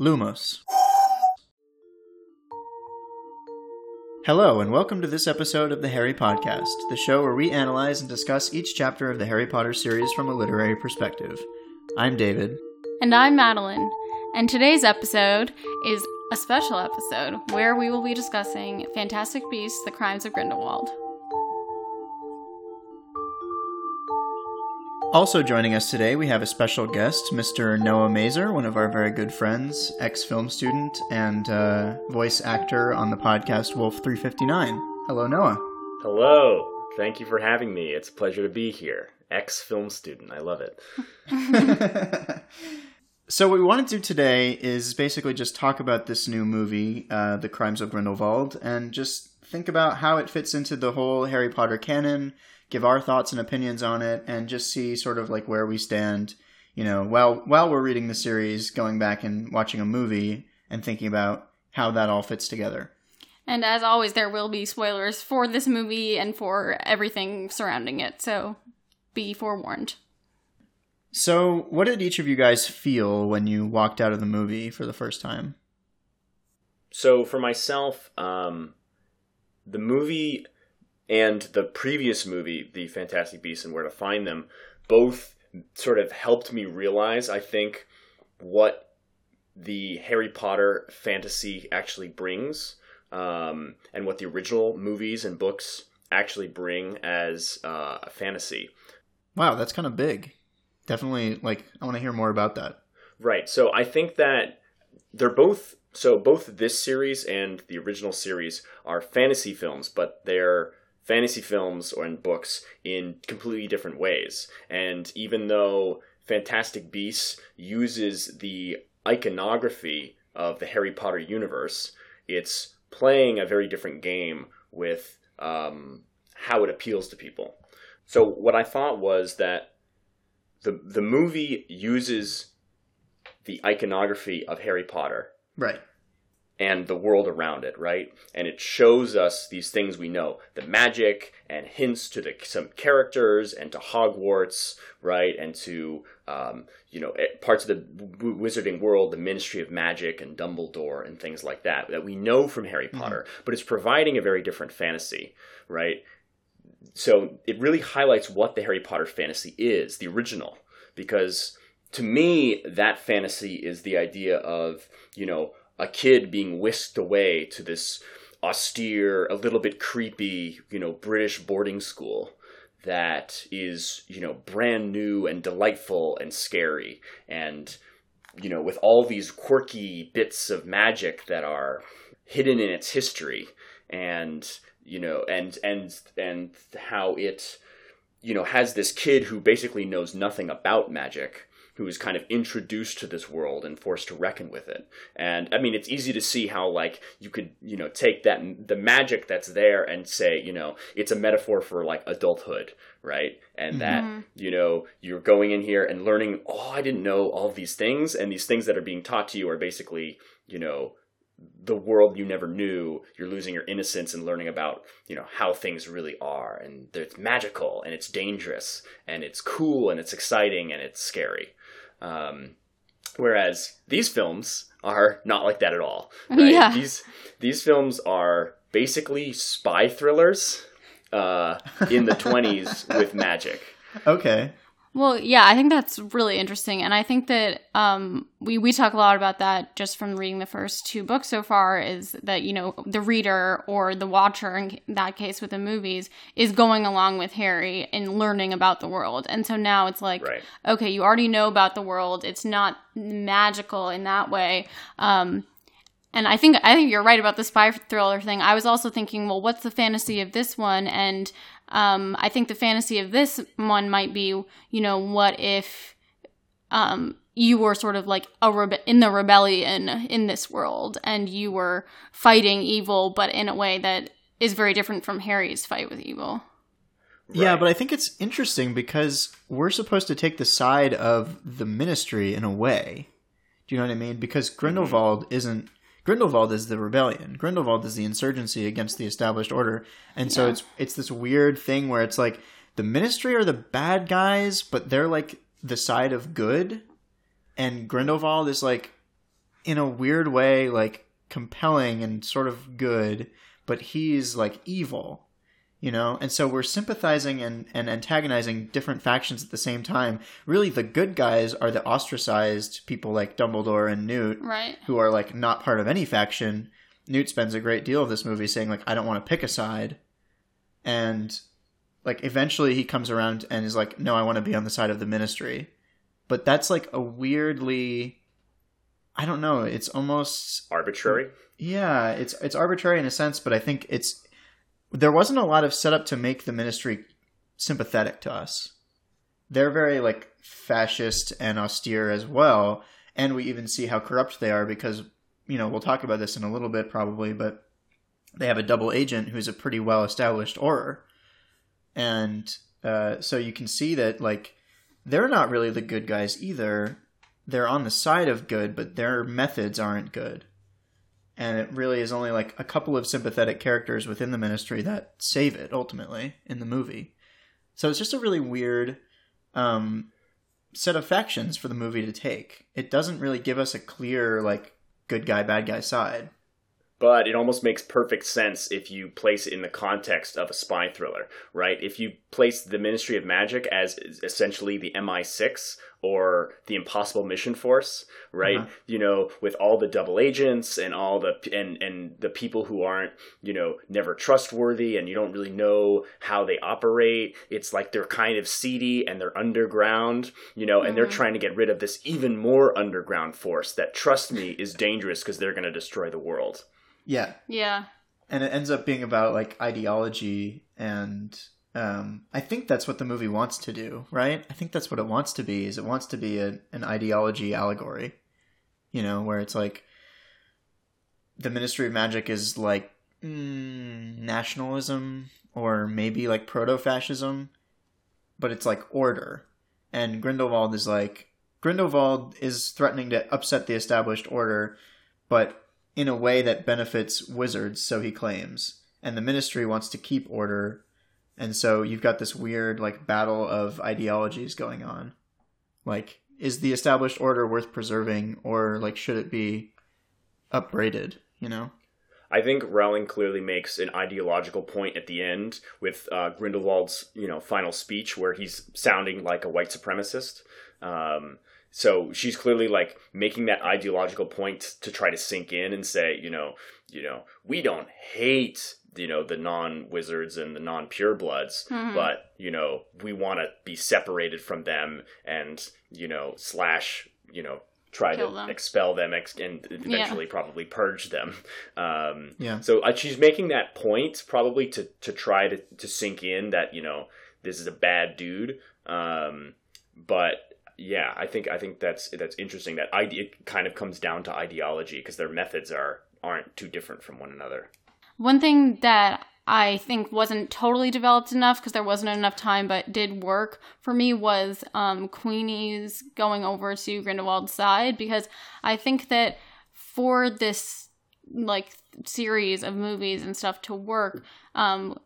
Lumos. Hello, and welcome to this episode of the Harry Podcast, the show where we analyze and discuss each chapter of the Harry Potter series from a literary perspective. I'm David. And I'm Madeline. And today's episode is a special episode where we will be discussing Fantastic Beasts The Crimes of Grindelwald. Also joining us today, we have a special guest, Mr. Noah Masur, one of our very good friends, ex film student, and uh, voice actor on the podcast Wolf 359. Hello, Noah. Hello. Thank you for having me. It's a pleasure to be here. Ex film student. I love it. so, what we want to do today is basically just talk about this new movie, uh, The Crimes of Grindelwald, and just think about how it fits into the whole Harry Potter canon give our thoughts and opinions on it, and just see sort of like where we stand. You know, while while we're reading the series, going back and watching a movie and thinking about how that all fits together. And as always, there will be spoilers for this movie and for everything surrounding it, so be forewarned. So, what did each of you guys feel when you walked out of the movie for the first time? So, for myself, um, the movie and the previous movie, The Fantastic Beasts and Where to Find Them, both sort of helped me realize, I think, what the Harry Potter fantasy actually brings, um, and what the original movies and books actually bring as uh, a fantasy. Wow, that's kind of big. Definitely, like, I want to hear more about that. Right. So I think that they're both so both this series and the original series are fantasy films, but they're fantasy films or in books in completely different ways. And even though Fantastic Beasts uses the iconography of the Harry Potter universe, it's playing a very different game with um, how it appeals to people. So what I thought was that the the movie uses the iconography of Harry Potter, right, and the world around it, right? And it shows us these things we know, the magic and hints to the, some characters and to Hogwarts, right? And to, um, you know, eh, parts of the wizarding world, the Ministry of Magic and Dumbledore and things like that, that we know from Harry mm-hmm. Potter, mm-hmm. but it's providing a very different fantasy, right? So it really highlights what the Harry Potter fantasy is, the original, because to me, that fantasy is the idea of, you know, a kid being whisked away to this austere, a little bit creepy, you know, British boarding school that is, you know, brand new and delightful and scary. And you know, with all these quirky bits of magic that are hidden in its history and you know, and and and how it you know has this kid who basically knows nothing about magic who is kind of introduced to this world and forced to reckon with it. And I mean, it's easy to see how like you could you know take that the magic that's there and say you know it's a metaphor for like adulthood, right? And that mm-hmm. you know you're going in here and learning. Oh, I didn't know all these things, and these things that are being taught to you are basically you know the world you never knew you're losing your innocence and learning about you know how things really are and it's magical and it's dangerous and it's cool and it's exciting and it's scary um, whereas these films are not like that at all. Right? Yeah. These these films are basically spy thrillers uh, in the twenties with magic. Okay. Well, yeah, I think that's really interesting, and I think that um, we we talk a lot about that just from reading the first two books so far. Is that you know the reader or the watcher in that case with the movies is going along with Harry and learning about the world, and so now it's like, right. okay, you already know about the world. It's not magical in that way. Um, and I think I think you're right about the spy thriller thing. I was also thinking, well, what's the fantasy of this one? And um, I think the fantasy of this one might be, you know, what if um, you were sort of like a rebe- in the rebellion in this world, and you were fighting evil, but in a way that is very different from Harry's fight with evil. Right. Yeah, but I think it's interesting because we're supposed to take the side of the ministry in a way. Do you know what I mean? Because Grindelwald mm-hmm. isn't Grindelwald is the rebellion. Grindelwald is the insurgency against the established order. And so yeah. it's it's this weird thing where it's like the ministry are the bad guys, but they're like the side of good and Grindelwald is like in a weird way like compelling and sort of good, but he's like evil, you know? And so we're sympathizing and, and antagonizing different factions at the same time. Really, the good guys are the ostracized people like Dumbledore and Newt, Right. who are like not part of any faction. Newt spends a great deal of this movie saying like I don't want to pick a side, and like eventually he comes around and is like no I want to be on the side of the Ministry, but that's like a weirdly, I don't know. It's almost Arbitrary. yeah, it's it's arbitrary in a sense, but I think it's there wasn't a lot of setup to make the Ministry sympathetic to us. They're very like fascist and austere as well, and we even see how corrupt they are because you know we'll talk about this in a little bit probably, but they have a double agent who's a pretty well established Auror, and uh, so you can see that like they're not really the good guys either. They're on the side of good, but their methods aren't good. And it really is only like a couple of sympathetic characters within the ministry that save it ultimately in the movie. So it's just a really weird um, set of factions for the movie to take. It doesn't really give us a clear like good guy bad guy side. But it almost makes perfect sense if you place it in the context of a spy thriller, right? If you place the Ministry of Magic as essentially the MI6 or the Impossible Mission Force, right? Uh-huh. You know, with all the double agents and all the and and the people who aren't, you know, never trustworthy and you don't really know how they operate. It's like they're kind of seedy and they're underground, you know, and they're trying to get rid of this even more underground force that trust me is dangerous because they're going to destroy the world. Yeah, Yeah. and it ends up being about like ideology and um, I think that's what the movie wants to do, right? I think that's what it wants to be. Is it wants to be a, an ideology allegory, you know, where it's like the Ministry of Magic is like mm, nationalism or maybe like proto-fascism, but it's like order, and Grindelwald is like Grindelwald is threatening to upset the established order, but in a way that benefits wizards, so he claims. And the ministry wants to keep order. And so you've got this weird like battle of ideologies going on. Like is the established order worth preserving or like should it be upgraded, you know? I think Rowling clearly makes an ideological point at the end with uh, Grindelwald's, you know, final speech where he's sounding like a white supremacist. Um, so she's clearly like making that ideological point to try to sink in and say, you know, you know, we don't hate, you know, the non-wizards and the non-purebloods, Mhm. but you know, we want to be separated from them and you know, slash, you know, try Kill to them. expel them ex- and eventually probably purge them. Um, Yeah. so uh, she's making that point probably to to try to to sink in that you know this is a bad dude. Um, but yeah, I think I think that's that's interesting. That ide- it kind of comes down to ideology because their methods are aren't too different from one another. One thing that I think wasn't totally developed enough because there wasn't enough time, but did work for me was um, Queenie's going over to Grindelwald's side because I think that for this like series of movies and stuff to work, um,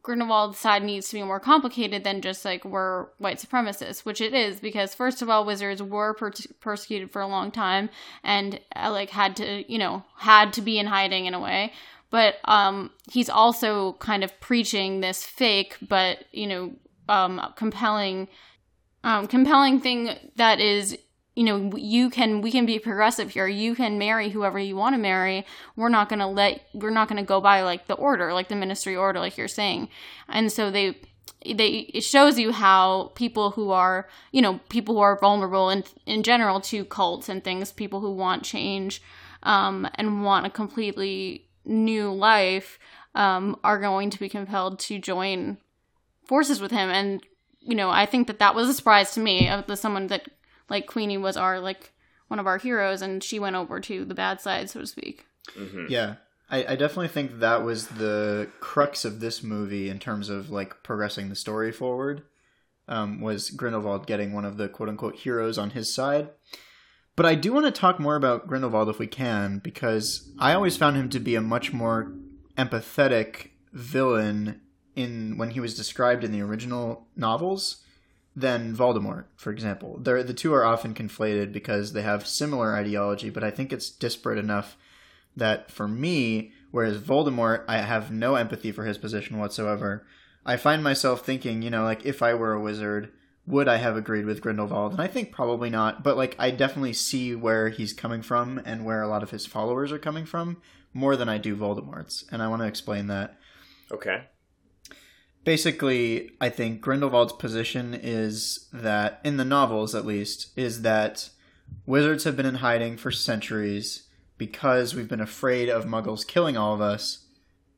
Grindelwald's side needs to be more complicated than just like we're white supremacists, which it is because first of all, wizards were per- persecuted for a long time and uh, like had to, you know, had to be in hiding in a way. But um, he's also kind of preaching this fake, but you know, um, compelling, um, compelling thing that is you know you can we can be progressive here. You can marry whoever you want to marry. We're not going to let we're not going to go by like the order like the ministry order like you're saying. And so they they it shows you how people who are you know people who are vulnerable in in general to cults and things people who want change um and want a completely new life um are going to be compelled to join forces with him. And you know i think that that was a surprise to me of the someone that like Queenie was our like one of our heroes, and she went over to the bad side, so to speak. hmm Yeah. I, I definitely think that was the crux of this movie in terms of like progressing the story forward. Um, was Grindelwald getting one of the quote unquote heroes on his side. But I do want to talk more about Grindelwald if we can, because I always found him to be a much more empathetic villain in when he was described in the original novels. Than Voldemort, for example. They're, the two are often conflated because they have similar ideology, but I think it's disparate enough that for me, whereas Voldemort, I have no empathy for his position whatsoever. I find myself thinking, you know, like if I were a wizard, would I have agreed with Grindelwald? And I think probably not, but like I definitely see where he's coming from and where a lot of his followers are coming from more than I do Voldemort's, and I want to explain that. Okay. Basically, I think Grindelwald's position is that in the novels at least is that wizards have been in hiding for centuries because we've been afraid of muggles killing all of us,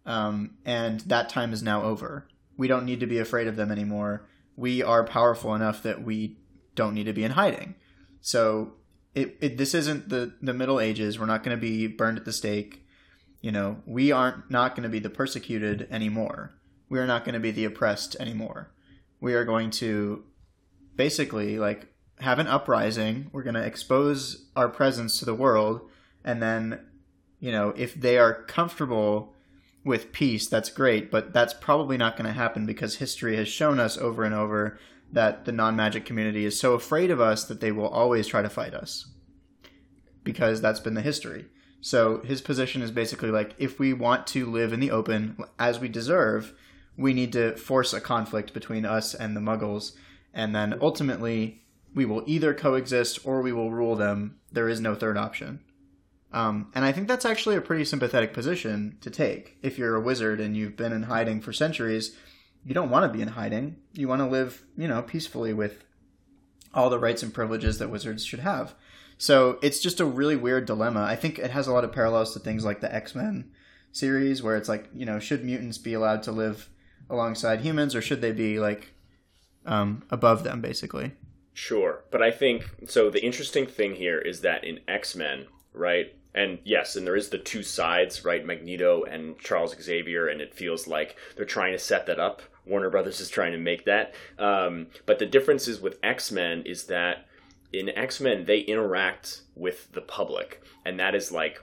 um, and that time is now over. We don't need to be afraid of them anymore. We are powerful enough that we don't need to be in hiding. So it, it this isn't the the Middle Ages. We're not going to be burned at the stake. You know, we aren't not going to be the persecuted anymore. We are not going to be the oppressed anymore. We are going to basically like have an uprising. We're going to expose our presence to the world and then you know if they are comfortable with peace that's great but that's probably not going to happen because history has shown us over and over that the non-magic community is so afraid of us that they will always try to fight us because that's been the history so his position is basically like if we want to live in the open as we deserve we need to force a conflict between us and the muggles and then ultimately we will either coexist or we will rule them there is no third option um, and I think that's actually a pretty sympathetic position to take. If you're a wizard and you've been in hiding for centuries, you don't want to be in hiding. You want to live, you know, peacefully with all the rights and privileges that wizards should have. So it's just a really weird dilemma. I think it has a lot of parallels to things like the X Men series, where it's like, you know, should mutants be allowed to live alongside humans, or should they be like um, above them, basically? Sure, but I think so. The interesting thing here is that in X Men, right? And yes, and there is the two sides, right? Magneto and Charles Xavier, and it feels like they're trying to set that up. Warner Brothers is trying to make that. Um, but the difference is with X Men is that in X Men they interact with the public, and that is like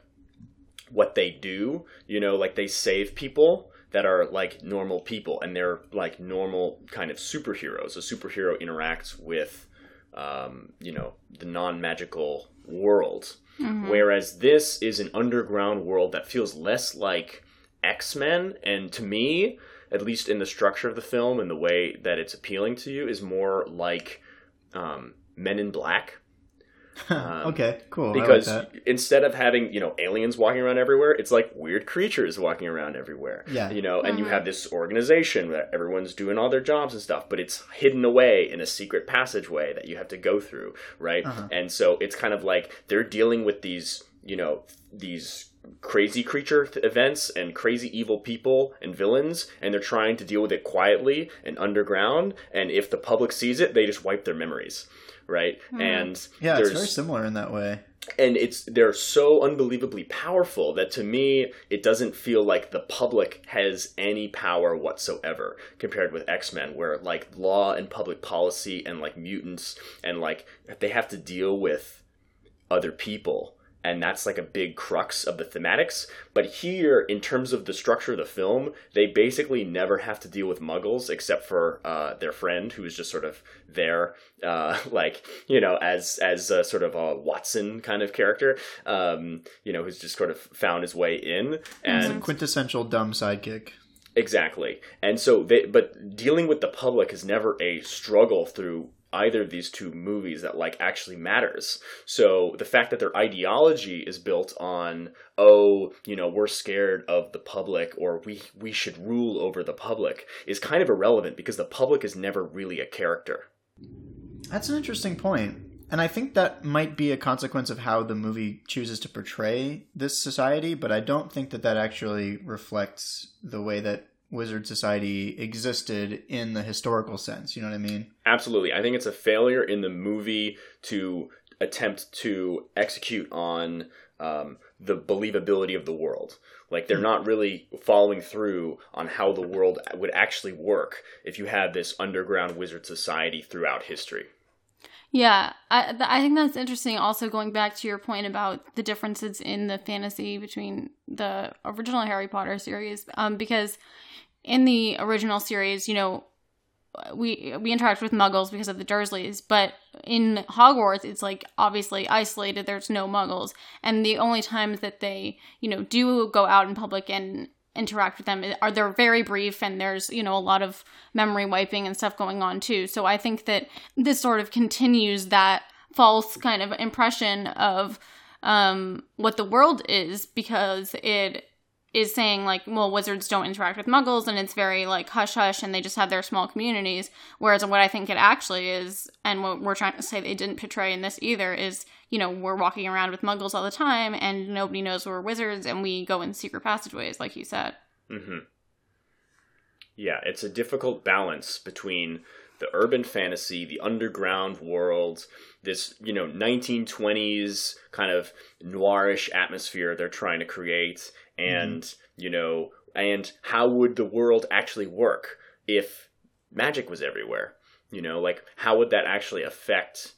what they do. You know, like they save people that are like normal people, and they're like normal kind of superheroes. A superhero interacts with, um, you know, the non magical world Mm-hmm. Whereas this is an underground world that feels less like X Men, and to me, at least in the structure of the film and the way that it's appealing to you, is more like um, Men in Black. Um, okay, cool. Because like instead of having you know aliens walking around everywhere, it's like weird creatures walking around everywhere. Yeah, you know, and you have this organization where everyone's doing all their jobs and stuff, but it's hidden away in a secret passageway that you have to go through, right? Uh-huh. And so it's kind of like they're dealing with these, you know, these crazy creature th- events and crazy evil people and villains and they're trying to deal with it quietly and underground and if the public sees it they just wipe their memories right? Mm. And yeah, it's very similar in that way. And it's they're so unbelievably powerful that to me it doesn't feel like the public has any power whatsoever compared with X Men, where like law and public policy and like mutants and like they have to deal with other people and that's like a big crux of the thematics. But here, in terms of the structure of the film, they basically never have to deal with muggles except for uh, their friend, who is just sort of there, uh, like you know, as as a sort of a Watson kind of character, um, you know, who's just sort of found his way in, and quintessential dumb sidekick. Exactly, and so they, but dealing with the public is never a struggle through either of these two movies that like actually matters. So the fact that their ideology is built on oh, you know, we're scared of the public or we we should rule over the public is kind of irrelevant because the public is never really a character. That's an interesting point. And I think that might be a consequence of how the movie chooses to portray this society, but I don't think that that actually reflects the way that wizard society existed in the historical sense. You know what I mean? Absolutely. I think it's a failure in the movie to attempt to execute on um, the believability of the world. Like they're not really following through on how the world would actually work if you had this underground wizard society throughout history. Yeah, I I think that's interesting. Also, going back to your point about the differences in the fantasy between the original Harry Potter series, um, because in the original series, you know, we we interact with muggles because of the dursleys but in hogwarts it's like obviously isolated there's no muggles and the only times that they you know do go out in public and interact with them are they're very brief and there's you know a lot of memory wiping and stuff going on too. So i think that this sort of continues that false kind of impression of um what the world is because it is saying like well wizards don't interact with muggles and it's very like hush hush and they just have their small communities. Whereas what i think it actually is and what we're trying to say they didn't portray in this either is you know we're walking around with muggles all the time and nobody knows we're wizards and we go in secret passageways like you said mm-hmm. yeah it's a difficult balance between the urban fantasy the underground world this you know 1920s kind of noirish atmosphere they're trying to create and mm-hmm. you know and how would the world actually work if magic was everywhere you know like how would that actually affect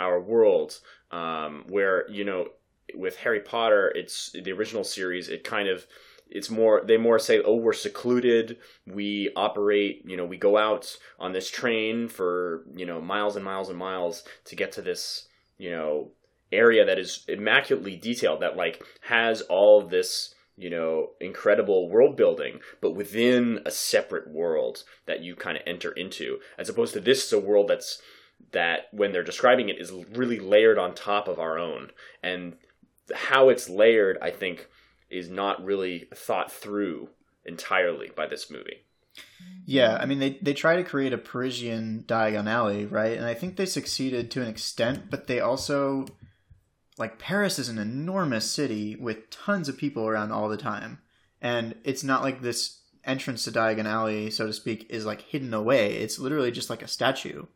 our world um, where you know with harry potter it's the original series it kind of it's more they more say oh we're secluded we operate you know we go out on this train for you know miles and miles and miles to get to this you know area that is immaculately detailed that like has all this you know, incredible world building, but within a separate world that you kind of enter into, as opposed to this is a world that's that when they're describing it is really layered on top of our own, and how it's layered, I think, is not really thought through entirely by this movie. Yeah, I mean they they try to create a Parisian Diagon Alley, right? And I think they succeeded to an extent, but they also like Paris is an enormous city with tons of people around all the time. And it's not like this entrance to Diagon Alley, so to speak, is like hidden away. It's literally just like a statue.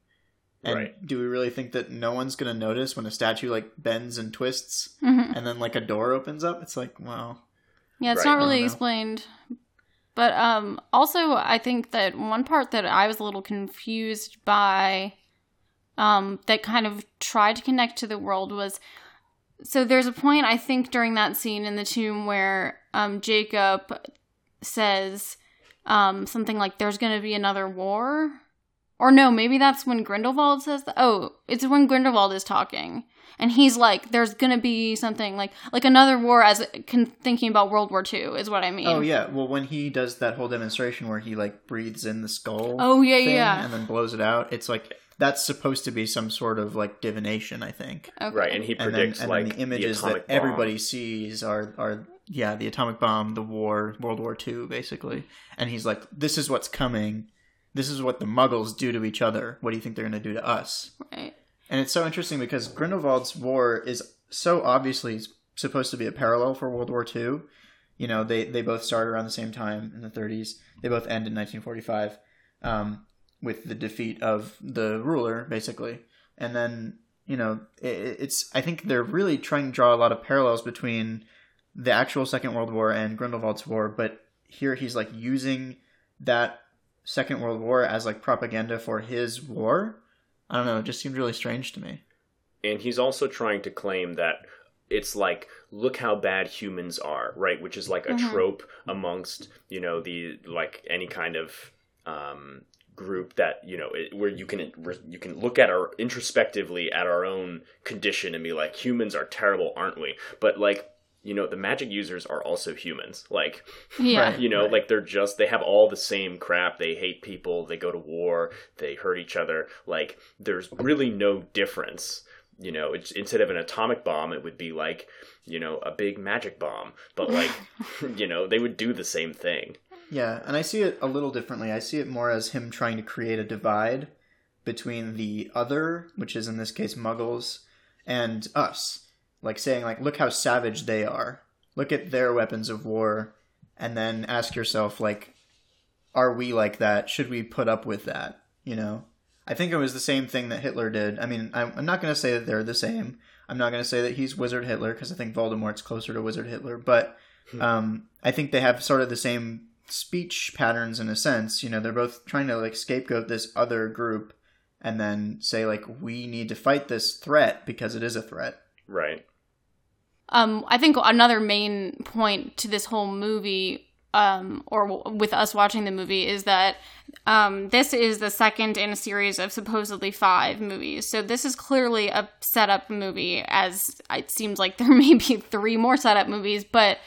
And right. do we really think that no one's going to notice when a statue like bends and twists mm-hmm. and then like a door opens up? It's like, well. Yeah, it's right. not really explained. But um also I think that one part that I was a little confused by um that kind of tried to connect to the world was so there's a point I think during that scene in the tomb where um, Jacob says um, something like "There's going to be another war," or no, maybe that's when Grindelwald says that. Oh, it's when Grindelwald is talking, and he's like, "There's going to be something like like another war." As con- thinking about World War II is what I mean. Oh yeah, well when he does that whole demonstration where he like breathes in the skull. Oh yeah, yeah, and then blows it out. It's like that's supposed to be some sort of like divination, I think. Okay. Right, and he predicts and then, and like the images the that bomb. everybody sees are are yeah the atomic bomb, the war, World War II, basically. And he's like, "This is what's coming. This is what the Muggles do to each other. What do you think they're going to do to us?" Right. And it's so interesting because Grindelwald's war is so obviously supposed to be a parallel for World War II. You know, they they both start around the same time in the 30s. They both end in 1945. Um, with the defeat of the ruler, basically. And then, you know, it, it's, I think they're really trying to draw a lot of parallels between the actual Second World War and Grindelwald's war, but here he's like using that Second World War as like propaganda for his war. I don't know, it just seemed really strange to me. And he's also trying to claim that it's like look how bad humans are right which is like a mm-hmm. trope amongst you know the like any kind of um group that you know it, where you can you can look at our introspectively at our own condition and be like humans are terrible aren't we but like you know the magic users are also humans. Like yeah. you know right. like they're just they have all the same crap. They hate people. They go to war. They hurt each other. Like there's really no difference. You know it's, instead of an atomic bomb it would be like you know a big magic bomb. But like you know they would do the same thing. Yeah, and I see it a little differently. I see it more as him trying to create a divide between the other, which is in this case muggles, and us. Like saying like look how savage they are. Look at their weapons of war and then ask yourself like are we like that? Should we put up with that? You know? I think it was the same thing that Hitler did. I mean, I'm not going to say that they're the same. I'm not going to say that he's Wizard Hitler because I think Voldemort's closer to Wizard Hitler, but hmm. um, I think they have sort of the same speech patterns in a sense. You know, they're both trying to like scapegoat this other group and then say like we need to fight this threat because it is a threat. Right. Um I think another main point to this whole movie um, or w- with us watching the movie is that um, this is the second in a series of supposedly five movies. So this is clearly a setup movie, as it seems like there may be three more setup movies, but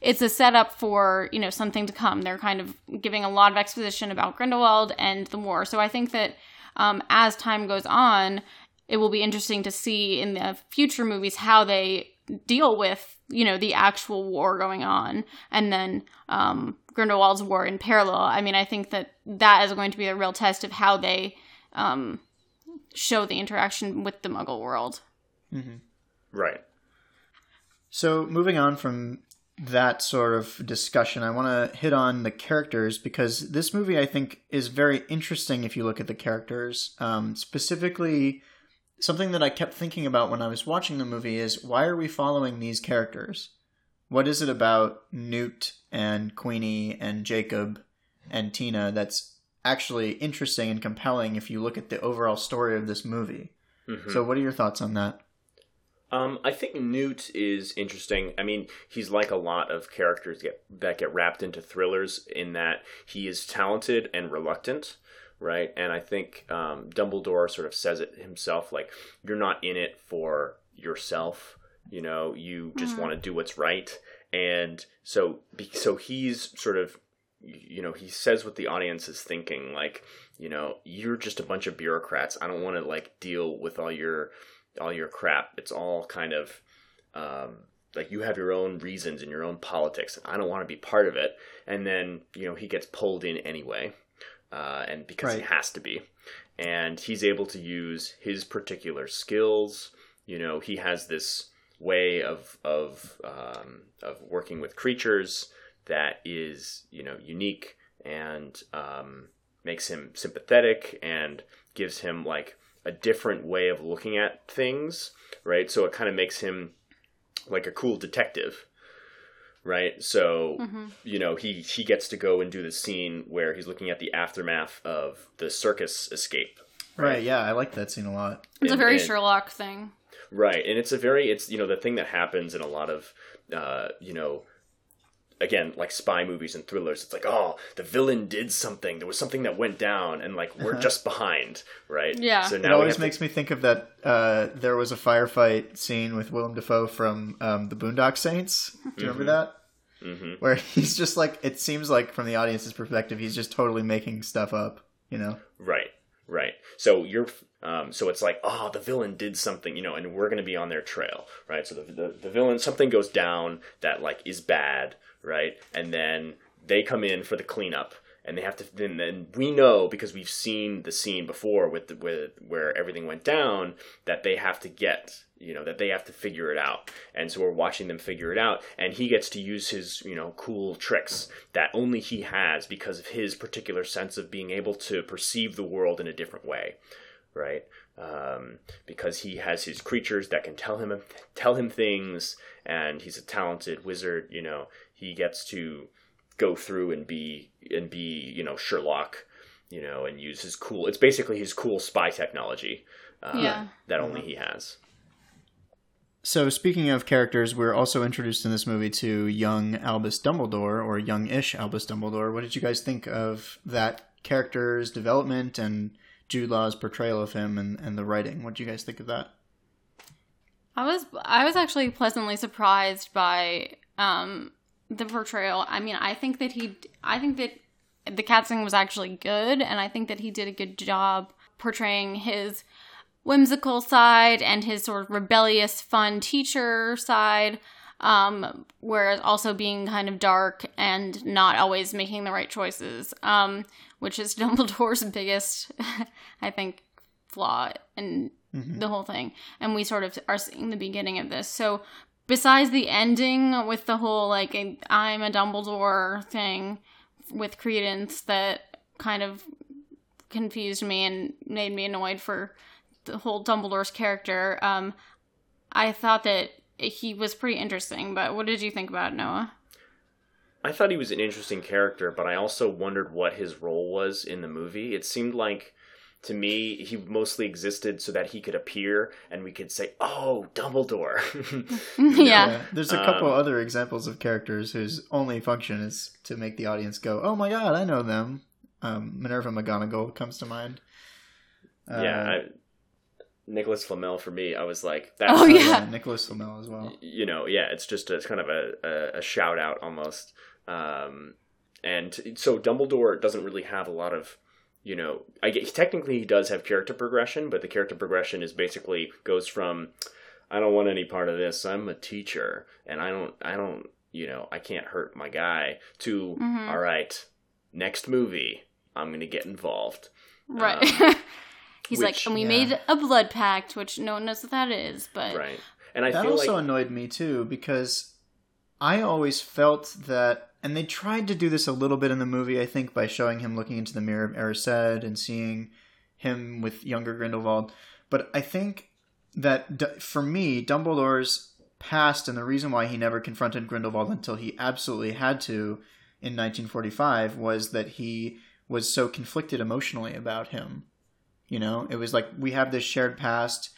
it's a setup for you know something to come. They're kind of giving a lot of exposition about Grindelwald and the war. So I think that um, as time goes on, it will be interesting to see in the future movies how they deal with you know the actual war going on and then um, Grindelwald's war in parallel. I mean, I think that that is going to be a real test of how they um, show the interaction with the Muggle world. Mm-hmm. Right. So moving on from that sort of discussion, I want to hit on the characters because this movie, I think, is very interesting if you look at the characters. Um, specifically, something that I kept thinking about when I was watching the movie is why are we following these characters? What is it about Newt and Queenie and Jacob and Tina that's actually interesting and compelling if you look at the overall story of this movie? Mhm. So, what are your thoughts on that? Um, I think Newt is interesting. I mean, he's like a lot of characters get, that get wrapped into thrillers in that he is talented and reluctant, right? And I think um, Dumbledore sort of says it himself, like you're not in it for yourself. You know, you just Mhm. want to do what's right, and so so he's sort of, you know, he says what the audience is thinking, like you know, you're just a bunch of bureaucrats. I don't want to like deal with all your all your crap. It's all kind of um, like you have your own reasons and your own politics. I don't want to be part of it. And then you know he gets pulled in anyway, uh, and because he has to be, and he's able to use his particular skills. You know, he has this way of of um, of working with creatures that is you know unique and um, makes him sympathetic and gives him like a different way of looking at things, right? So it kind of makes him like a cool detective, right? So hmm you know he he gets to go and do the scene where he's looking at the aftermath of the circus escape, Right, yeah, I like that scene a lot. It's a very and- Sherlock thing. Right, and it's a very it's you know the thing that happens in a lot of uh, you know again like spy movies and thrillers. It's like oh the villain did something. There was something that went down, and like we're just behind, right? Yeah. So now it always makes to, me think of that. Uh, there was a firefight scene with Willem Dafoe from um, the Boondock Saints. Do you remember that? Mhm. Where he's just like, it seems like from the audience's perspective, he's just totally making stuff up. You know? Right, right. So you're, um, so it's like, oh, the villain did something, you know, and we're going to be on their trail, right? So the, the the villain, something goes down that like is bad, right? And then they come in for the cleanup, and they have to. Then, then we know because we've seen the scene before with the, with where everything went down that they have to get. You know that they have to figure it out, and so we're watching them figure it out. And he gets to use his, you know, cool tricks that only he has because of his particular sense of being able to perceive the world in a different way, right? Um, because he has his creatures that can tell him tell him things, and he's a talented wizard. You know, he gets to go through and be and be you know Sherlock, you know, and use his cool. It's basically his cool spy technology uh, Yeah. that only he has. So speaking of characters, we're also introduced in this movie to young Albus Dumbledore or young-ish Albus Dumbledore. What did you guys think of that character's development and Jude Law's portrayal of him and, and the writing? What did you guys think of that? I was I was actually pleasantly surprised by um the portrayal. I mean, I think that he I think that the casting was actually good and I think that he did a good job portraying his whimsical side and his sort of rebellious fun teacher side um whereas also being kind of dark and not always making the right choices um which is Dumbledore's biggest I think flaw in Mhm. the whole thing and we sort of are seeing the beginning of this so besides the ending with the whole like i'm a dumbledore thing with credence that kind of confused me and made me annoyed for the whole dumbledore's character um i thought that he was pretty interesting but what did you think about noah I thought he was an interesting character, but I also wondered what his role was in the movie. It seemed like to me, he mostly existed so that he could appear and we could say, "Oh, Dumbledore." yeah. There's a couple Um, other examples of characters whose only function is to make the audience go, "Oh my god, I know them." Um, Minerva McGonagall comes to mind. Uh, yeah, I, Nicholas Flamel for me, I was like, "That's Oh, yeah. Nicholas Flamel as well. you know, yeah, it's just a it's kind of a, a, a shout out almost. Um, and so Dumbledore doesn't really have a lot of, you know, I get, technically he does have character progression, but the character progression is basically goes from, I don't want any part of this. I'm a teacher, and I don't, I don't, you know, I can't hurt my guy. To Mhm. all right, next movie, I'm gonna get involved. Right. He's like, and we yeah. made a blood pact, which no one knows what that is, but Right, and I that feel also like annoyed me too because I always felt that, and they tried to do this a little bit in the movie. I think by showing him looking into the mirror of Erised and seeing him with younger Grindelwald. But I think that D- for me, Dumbledore's past and the reason why he never confronted Grindelwald until he absolutely had to in 1945 was that he was so conflicted emotionally about him. You know, it was like we have this shared past.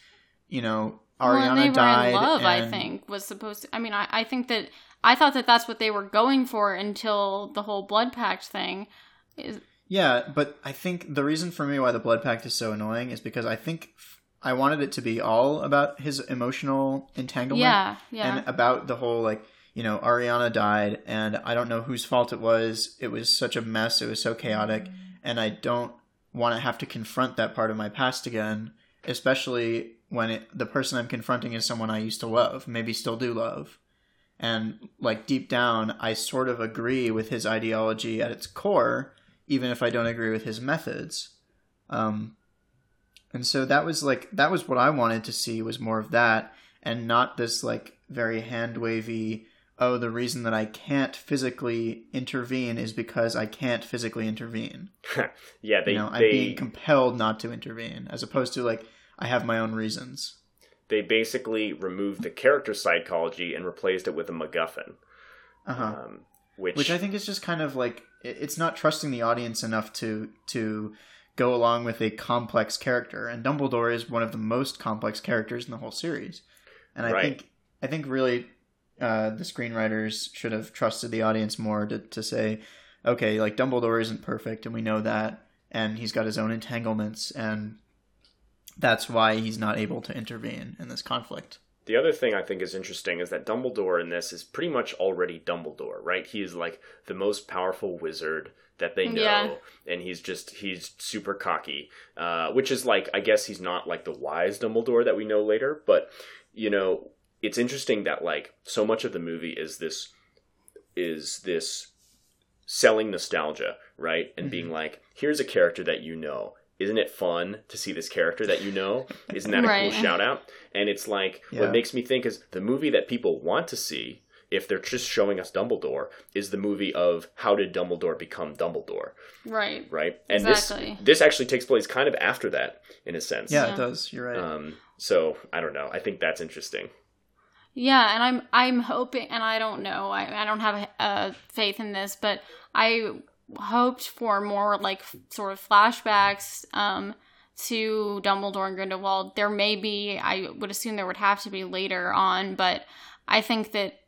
You know, well, Ariana and they were in love. I think was supposed to. I mean, I, I think that I thought that that's what they were going for until the whole blood pact thing. Is Yeah, but I think the reason for me why the blood pact is so annoying is because I think I wanted it to be all about his emotional entanglement yeah, yeah, and about the whole like you know Ariana died and I don't know whose fault it was. It was such a mess. It was so chaotic, mm. and I don't want to have to confront that part of my past again, especially when it, the person I'm confronting is someone I used to love, maybe still do love. And like deep down, I sort of agree with his ideology at its core, even if I don't agree with his methods. Um, and so that was like that was what I wanted to see was more of that, and not this like very hand wavy. Oh, the reason that I can't physically intervene is because I can't physically intervene. yeah, they you know, I'm being compelled not to intervene, as opposed to like I have my own reasons. They basically removed the character psychology and replaced it with a MacGuffin, Uh huh. um, which, which I think is just kind of like it's not trusting the audience enough to to go along with a complex character. And Dumbledore is one of the most complex characters in the whole series. And I Right. think I think really uh, the screenwriters should have trusted the audience more to to say, okay, like Dumbledore isn't perfect, and we know that, and he's got his own entanglements, and that's why he's not able to intervene in this conflict. The other thing I think is interesting is that Dumbledore in this is pretty much already Dumbledore, right? He is like the most powerful wizard that they know, Yeah. and he's just he's super cocky, uh, which is like I guess he's not like the wise Dumbledore that we know later, but you know it's interesting that like so much of the movie is this is this selling nostalgia, right? And being like, here's a character that you know. Isn't it fun to see this character that you know? Isn't that a Right. cool shout out? And it's like Yeah. what makes me think is the movie that people want to see if they're just showing us Dumbledore is the movie of how did Dumbledore become Dumbledore, right. right? And Exactly. this this actually takes place kind of after that in a sense. Yeah, Yeah. it does. You're right. Um so I don't know. I think that's interesting. Yeah, and I'm I'm hoping, and I don't know, I I don't have uh, faith in this, but I hoped for more like sort of flashbacks um, to Dumbledore and Grindelwald. There may be, I would assume there would have to be later on, but I think that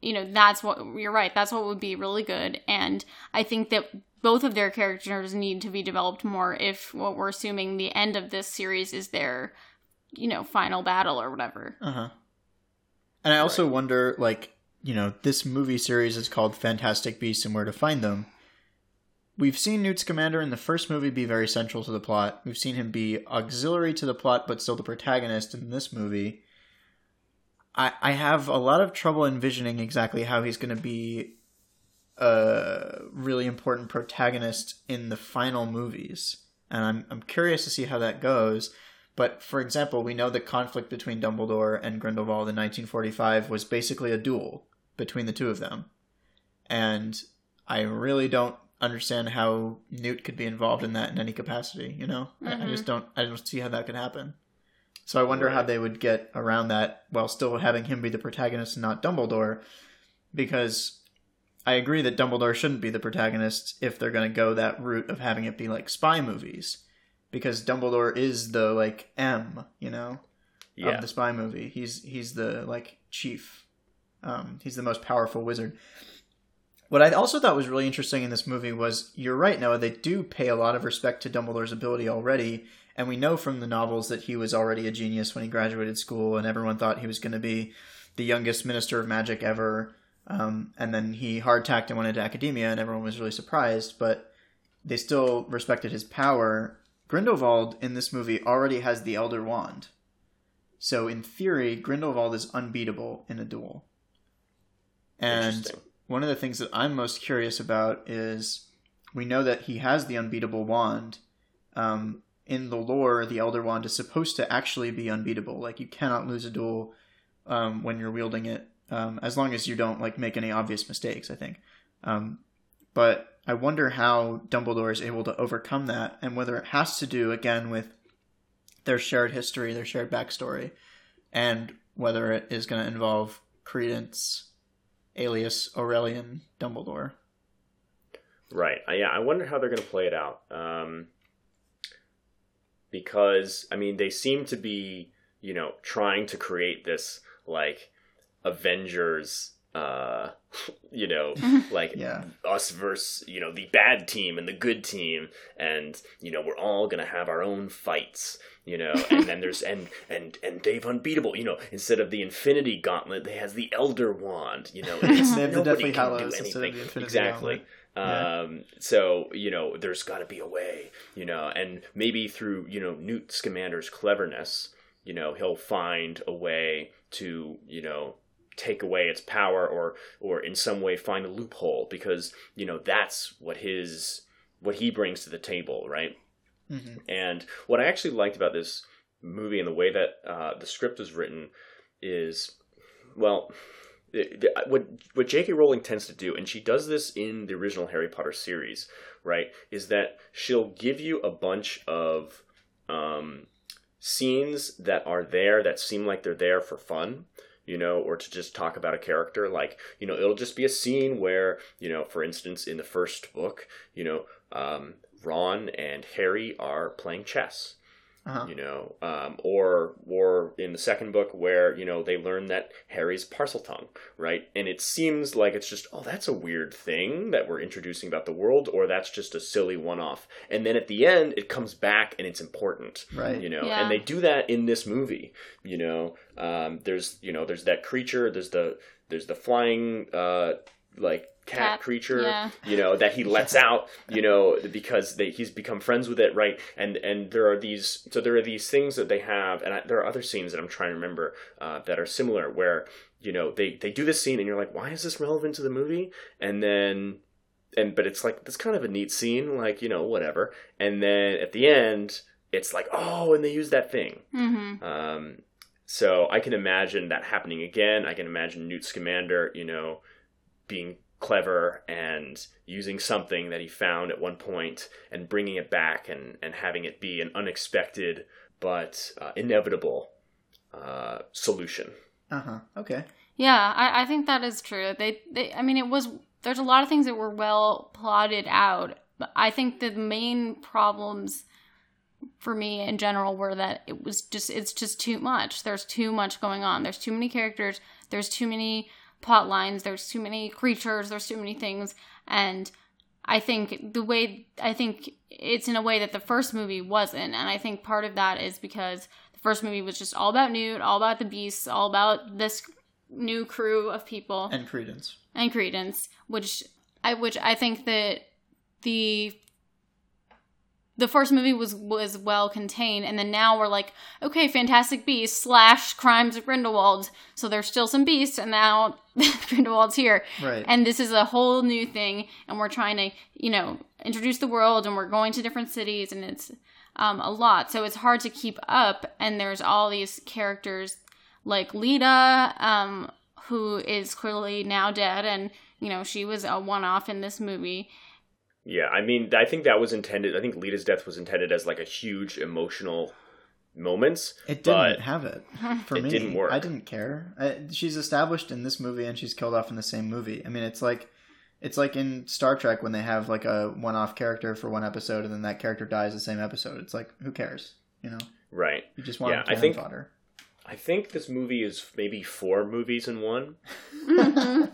you know that's what you're right. That's what would be really good, and I think that both of their characters need to be developed more. If what we're assuming the end of this series is their you know final battle or whatever. Uh huh. And I also wonder, like, you know, this movie series is called Fantastic Beasts and Where to Find Them. We've seen Newt Scamander in the first movie be very central to the plot. We've seen him be auxiliary to the plot, but still the protagonist in this movie. I I have a lot of trouble envisioning exactly how he's going to be a really important protagonist in the final movies, and I'm I'm curious to see how that goes. But for example, we know the conflict between Dumbledore and Grindelwald in 1945 was basically a duel between the two of them. And I really don't understand how Newt could be involved in that in any capacity, you know? I- I just don't I don't see how that could happen. So I wonder how they would get around that while still having him be the protagonist and not Dumbledore because I agree that Dumbledore shouldn't be the protagonist if they're going to go that route of having it be like spy movies because Dumbledore is the like M, you know, Yeah. of the spy movie. He's he's the like chief. Um, he's the most powerful wizard. What I also thought was really interesting in this movie was you're right, Noah. They do pay a lot of respect to Dumbledore's ability already, and we know from the novels that he was already a genius when he graduated school, and everyone thought he was going to be the youngest minister of magic ever. Um, and then he hard tacked and went into academia, and everyone was really surprised. But they still respected his power. Grindelwald in this movie already has the Elder Wand, so in theory, Grindelwald is unbeatable in a duel. And. One of the things that I'm most curious about is we know that he has the unbeatable wand. Um, in the lore, the Elder Wand is supposed to actually be unbeatable. Like you cannot lose a duel um, when you're wielding it, um, as long as you don't like make any obvious mistakes. I think. Um, but I wonder how Dumbledore is able to overcome that, and whether it has to do again with their shared history, their shared backstory, and whether it is going to involve Credence, alias Aurelius Dumbledore. Right. Yeah, I wonder how they're going to play it out. Um, because I mean, they seem to be, you know, trying to create this like Avengers, uh, you know, like Yeah. us versus you know the bad team and the good team, and you know we're all gonna have our own fights. You know, and then there's and and and they've unbeatable. You know, instead of the Infinity Gauntlet, they has the Elder Wand. You know, it's, They have the nobody Deathly can do Hallows instead of anything. the Infinity exactly. Gauntlet. Yeah. Um, so you know, there's got to be a way, you know, and maybe through you know Newt Scamander's cleverness, you know, he'll find a way to you know take away its power or or in some way find a loophole because you know that's what his what he brings to the table, right? hmm And what I actually liked about this movie and the way that uh, the script was written is, well, what what J.K. Rowling tends to do, and she does this in the original Harry Potter series, right? Is that she'll give you a bunch of um, scenes that are there that seem like they're there for fun, you know, or to just talk about a character. Like, you know, it'll just be a scene where, you know, for instance, in the first book, you know, um, Ron and Harry are playing chess Uh-huh. you know, um, or or in the second book where you know they learn that Harry's Parseltongue, right? And it seems like it's just oh that's a weird thing that we're introducing about the world, or that's just a silly one-off. And then at the end, it comes back and it's important, Right. you know. Yeah. And they do that in this movie, you know. Um, there's you know there's that creature, there's the there's the flying uh, like cat, Cat, creature yeah. you know that he lets out you know because they, he's become friends with it right? And and there are these so there are these things that they have and I, there are other scenes that i'm trying to remember uh, that are similar where you know they they do this scene and you're like why is this relevant to the movie? And then and but it's like that's kind of a neat scene like you know whatever. And then at the end it's like oh and they use that thing. Hmm um, so I can imagine that happening again. I can imagine Newt Scamander, you know, being clever and using something that he found at one point and bringing it back and, and having it be an unexpected but uh, inevitable uh, solution. Uh huh. Okay. Yeah, I, I think that is true. They, they, I mean, it was. There's a lot of things that were well plotted out, but I think the main problems for me in general were that it was just it's just too much. There's too much going on. There's too many characters. There's too many plot lines. There's too many creatures. There's too many things, and I think the way I think it's in a way that the first movie wasn't, and I think part of that is because the first movie was just all about Newt, all about the beasts, all about this new crew of people And Credence. and Credence, which I which I think that the the first movie was was well contained, and then now we're like, okay, Fantastic Beasts slash Crimes of Grindelwald. So there's still some beasts, and now Grindelwald's here, Right. and this is a whole new thing, and we're trying to you know introduce the world, and we're going to different cities, and it's um, a lot, so it's hard to keep up. And there's all these characters like Leta, um, who is clearly now dead, and you know she was a one-off in this movie. Yeah, I mean, I think that was intended. I think Leta's death was intended as like a huge emotional moments. It didn't but have it for It me. didn't work. I didn't care. I, she's established in this movie, and she's killed off in the same movie. I mean, it's like It's like in Star Trek when they have like a one-off character for one episode, and then that character dies the same episode. It's like who cares, you know? Right. You just want Yeah, I cannon think- fodder. I think this movie is maybe four movies in one. Mhm.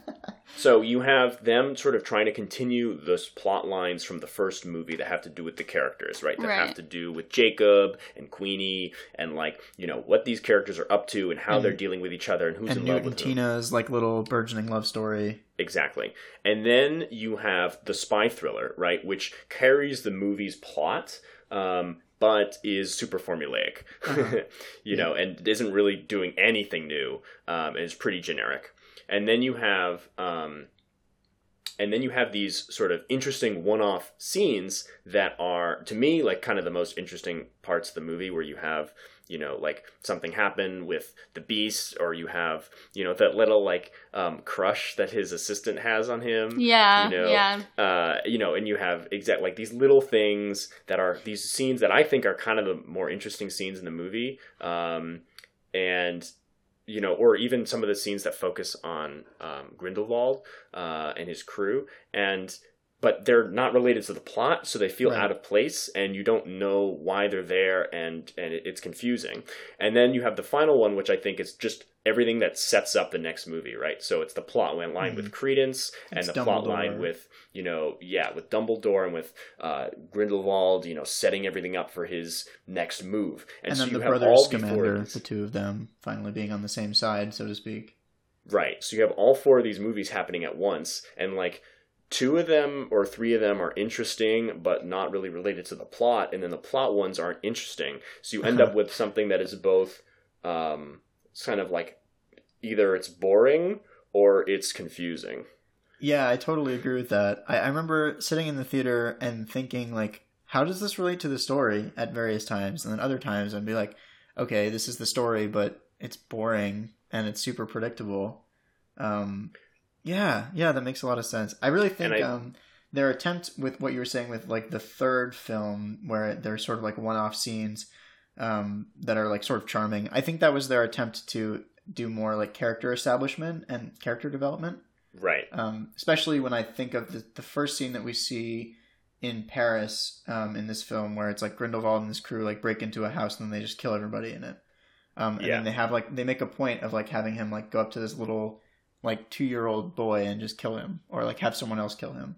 So you have them sort of trying to continue those plot lines from the first movie that have to do with the characters, right? That have to do with Jacob and Queenie and like, you know, what these characters are up to and how And- they're dealing with each other and who's and in Newt love and with whom. Tina's like little burgeoning love story. Exactly. And then you have the spy thriller, right, which carries the movie's plot, um, but is super formulaic, Uh-huh. you know, and isn't really doing anything new, um, and is pretty generic. And then you have, um, and then you have these sort of interesting one-off scenes that are, to me, like kind of the most interesting parts of the movie, where you have you know like something happen with the beast or you have you know that little like um crush that his assistant has on him yeah, You know, yeah. uh you know and you have exact like these little things that are these scenes that i think are kind of the more interesting scenes in the movie um and you know or even some of the scenes that focus on um grindelwald uh and his crew and but they're not related to the plot so they feel Right. out of place and you don't know why they're there and and it's confusing and then you have the final one which i think is just everything that sets up the next movie right so it's the plot line Mhm. with credence and It's the plot line with you know yeah with dumbledore and with uh grindelwald you know setting everything up for his next move and, And, so then you the have brothers Scamander, the two of them finally being on the same side, so to speak. Right. So you have all four of these movies happening at once, and like two of them or three of them are interesting, but not really related to the plot, and then the plot ones aren't interesting. So you end up with something that is both um, it's kind of like either it's boring or it's confusing. Yeah, I totally agree with that. I, I remember sitting in the theater and thinking, like, how does this relate to the story at various times? And then other times I'd be like, okay, this is the story, but it's boring and it's super predictable. Um, yeah, yeah, that makes a lot of sense. I really think I- um, their attempt with what you were saying with like the third film, where there's sort of like one-off scenes um, that are like sort of charming. I think that was their attempt to do more like character establishment and character development Right. um, especially when I think of the, the first scene that we see in Paris um, in this film, where it's like Grindelwald and his crew like break into a house and then they just kill everybody in it. Um, and Yeah. then they have like they make a point of like having him like go up to this little like two year old boy and just kill him, or like have someone else kill him.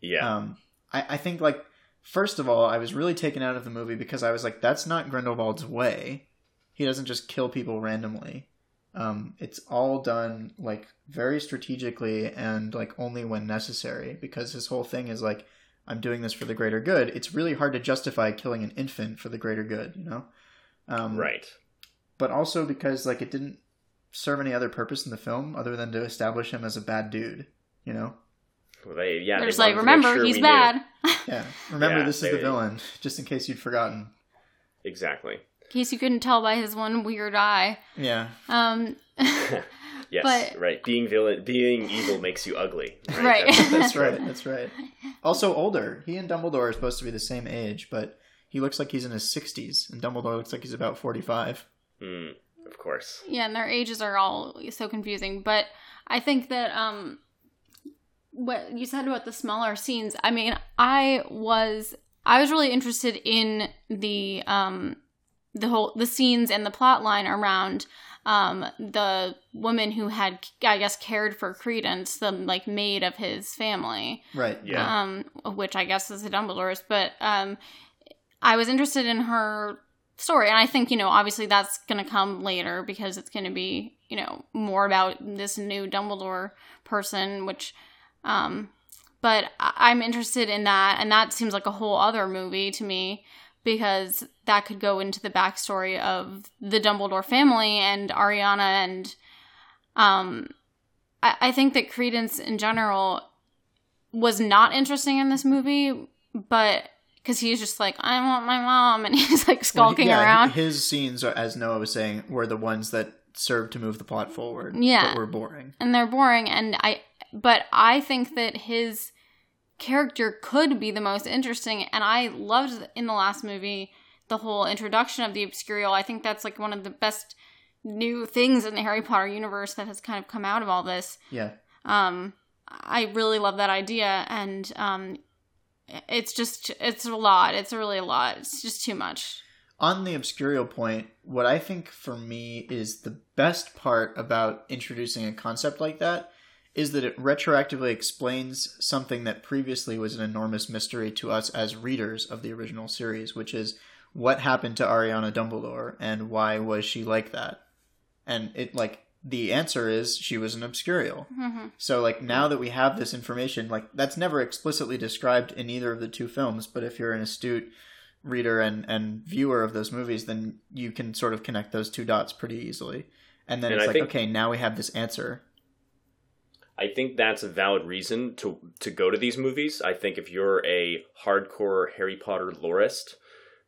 Yeah. Um, I, I think like first of all, I was really taken out of the movie because I was like, that's not Grindelwald's way. He doesn't just kill people randomly. Um, it's all done like very strategically and like only when necessary because his whole thing is like, I'm doing this for the greater good. It's really hard to justify killing an infant for the greater good, you know? Um, right. But also because like it didn't serve any other purpose in the film other than to establish him as a bad dude, you know? Well, they yeah. They're they just like, wanted to make remember, sure he's bad. Yeah. Remember, Yeah, this is the villain, just in case you'd forgotten. Exactly. In case you couldn't tell by his one weird eye. Yeah. Um, yes. But- right. Being villain, being evil makes you ugly. Right. That's- That's right. That's right. Also older. He and Dumbledore are supposed to be the same age, but he looks like he's in his 60s, and Dumbledore looks like he's about 45. Mm, of course. yeah, and their ages are all so confusing. But I think that um, what you said about the smaller scenes. I mean, I was I was really interested in the um the whole the scenes and the plot line around um the woman who had I guess cared for Credence, the like maid of his family. Right. Yeah. um, which I guess is the Dumbledore's. But um, I was interested in her story, and I think you know, obviously that's going to come later because it's going to be you know more about this new Dumbledore person, which. Um, but I'm interested in that, and that seems like a whole other movie to me because that could go into the backstory of the Dumbledore family and Ariana and um I, I think that Credence in general was not interesting in this movie, but because he's just like, I want my mom, and he's like skulking Well, yeah, around. His scenes, are, as Noah was saying, were the ones that served to move the plot forward. Yeah. But were boring. and they're boring and i but i think that his character could be the most interesting and i loved in the last movie the whole introduction of the obscurial i think that's like one of the best new things in the harry potter universe that has kind of come out of all this Yeah. um I really love that idea, and um, it's just it's a lot. It's really a lot. It's just too much. On the obscurial point, what I think for me is the best part about introducing a concept like that is that it retroactively explains something that previously was an enormous mystery to us as readers of the original series, which is what happened to Ariana Dumbledore and why was she like that? And it like the answer is she was an obscurial. Mm-hmm. So like now that we have this information, like that's never explicitly described in either of the two films, but if you're an astute reader and and viewer of those movies, then you can sort of connect those two dots pretty easily. And then And it's I like, think- okay, now we have this answer. I think that's a valid reason to to go to these movies. I think if you're a hardcore Harry Potter lorist,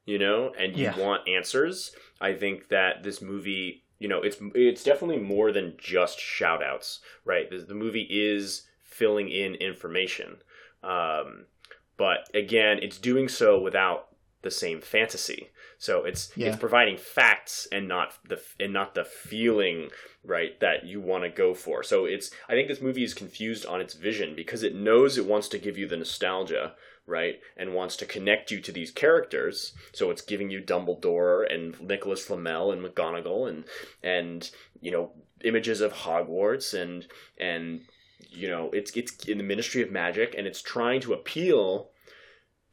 you know, and you Yeah. want answers, I think that this movie, you know, it's it's definitely more than just shout outs, right? The, the movie is filling in information. Um, but again, it's doing so without the same fantasy. So it's Yeah. it's providing facts and not the and not the feeling right that you want to go for. So it's I think this movie is confused on its vision because it knows it wants to give you the nostalgia, right? And wants to connect you to these characters. So it's giving you Dumbledore and Nicolas Flamel and McGonagall and and you know images of Hogwarts and and you know it's it's in the Ministry of Magic and it's trying to appeal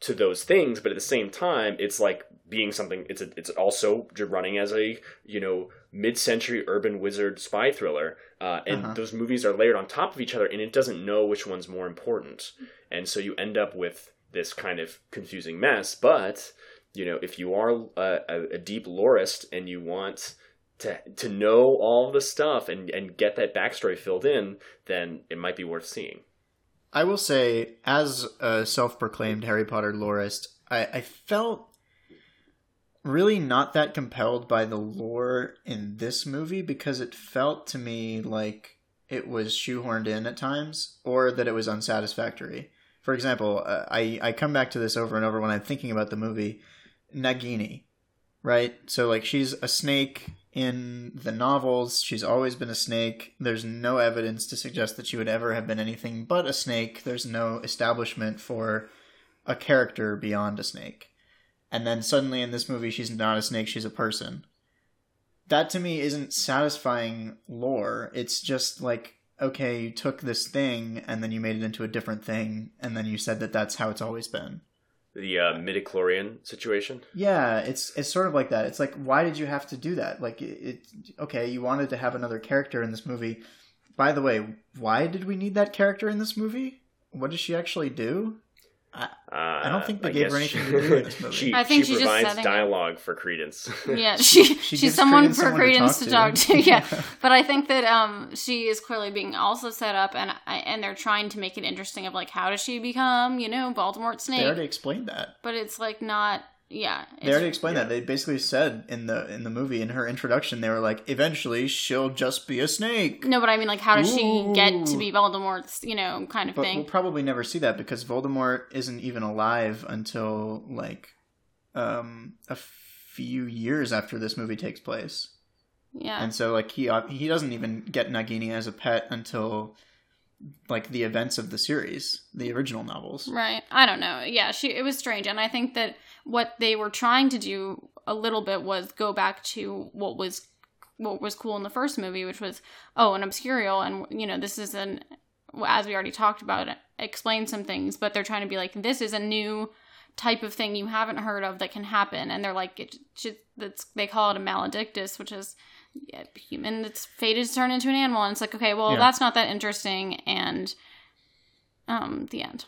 to those things, but at the same time, it's like being something. It's a, it's also running as a you know mid-century urban wizard spy thriller, uh, and Uh-huh. those movies are layered on top of each other, and it doesn't know which one's more important, and so you end up with this kind of confusing mess. But you know, if you are a, a, a deep lorist and you want to to know all the stuff and and get that backstory filled in, then it might be worth seeing. I will say, as a self-proclaimed Harry Potter lorist, I, I felt really not that compelled by the lore in this movie because it felt to me like it was shoehorned in at times or that it was unsatisfactory. For example, uh, I I come back to this over and over when I'm thinking about the movie Nagini, right? So like she's a snake in the novels. She's always been a snake. There's no evidence to suggest that she would ever have been anything but a snake. There's no establishment for a character beyond a snake. And then suddenly in this movie, she's not a snake, she's a person. That to me isn't satisfying lore. It's just like, okay, you took this thing and then you made it into a different thing, and then you said that that's how it's always been. The uh, midichlorian situation. Yeah, it's it's sort of like that. It's like, why did you have to do that? Like, it, it okay, you wanted to have another character in this movie. By the way, why did we need that character in this movie? What does she actually do? Uh, I don't think they I gave her guess anything to do in this movie. she, I think she she's just provides setting it. dialogue for credence. Yeah, she, She she's someone Credence for someone to Credence talk to talk to. to. Yeah, but I think that um she is clearly being also set up, and and they're trying to make it interesting of like how does she become you know Voldemort They Snake, already explained that. but it's like not yeah. They already explained that. They basically said in the in the movie in her introduction, they were like, eventually she'll just be a snake. no, but I mean like how does she get to be Voldemort's you know kind of But thing? we'll probably never see that because Voldemort isn't even alive until like um a few years after this movie takes place. yeah, And so like he he doesn't even get Nagini as a pet until like the events of the series, the original novels. Right. I don't know. Yeah, she it was strange and I think that what they were trying to do a little bit was go back to what was what was cool in the first movie, which was oh, an obscurial and you know, this is an as we already talked about explain some things, but they're trying to be like this is a new type of thing you haven't heard of that can happen and they're like it that's they call it a maledictus, which is yeah, human that's fated to turn into an animal and it's like okay, well, Yeah. that's not that interesting and um the end.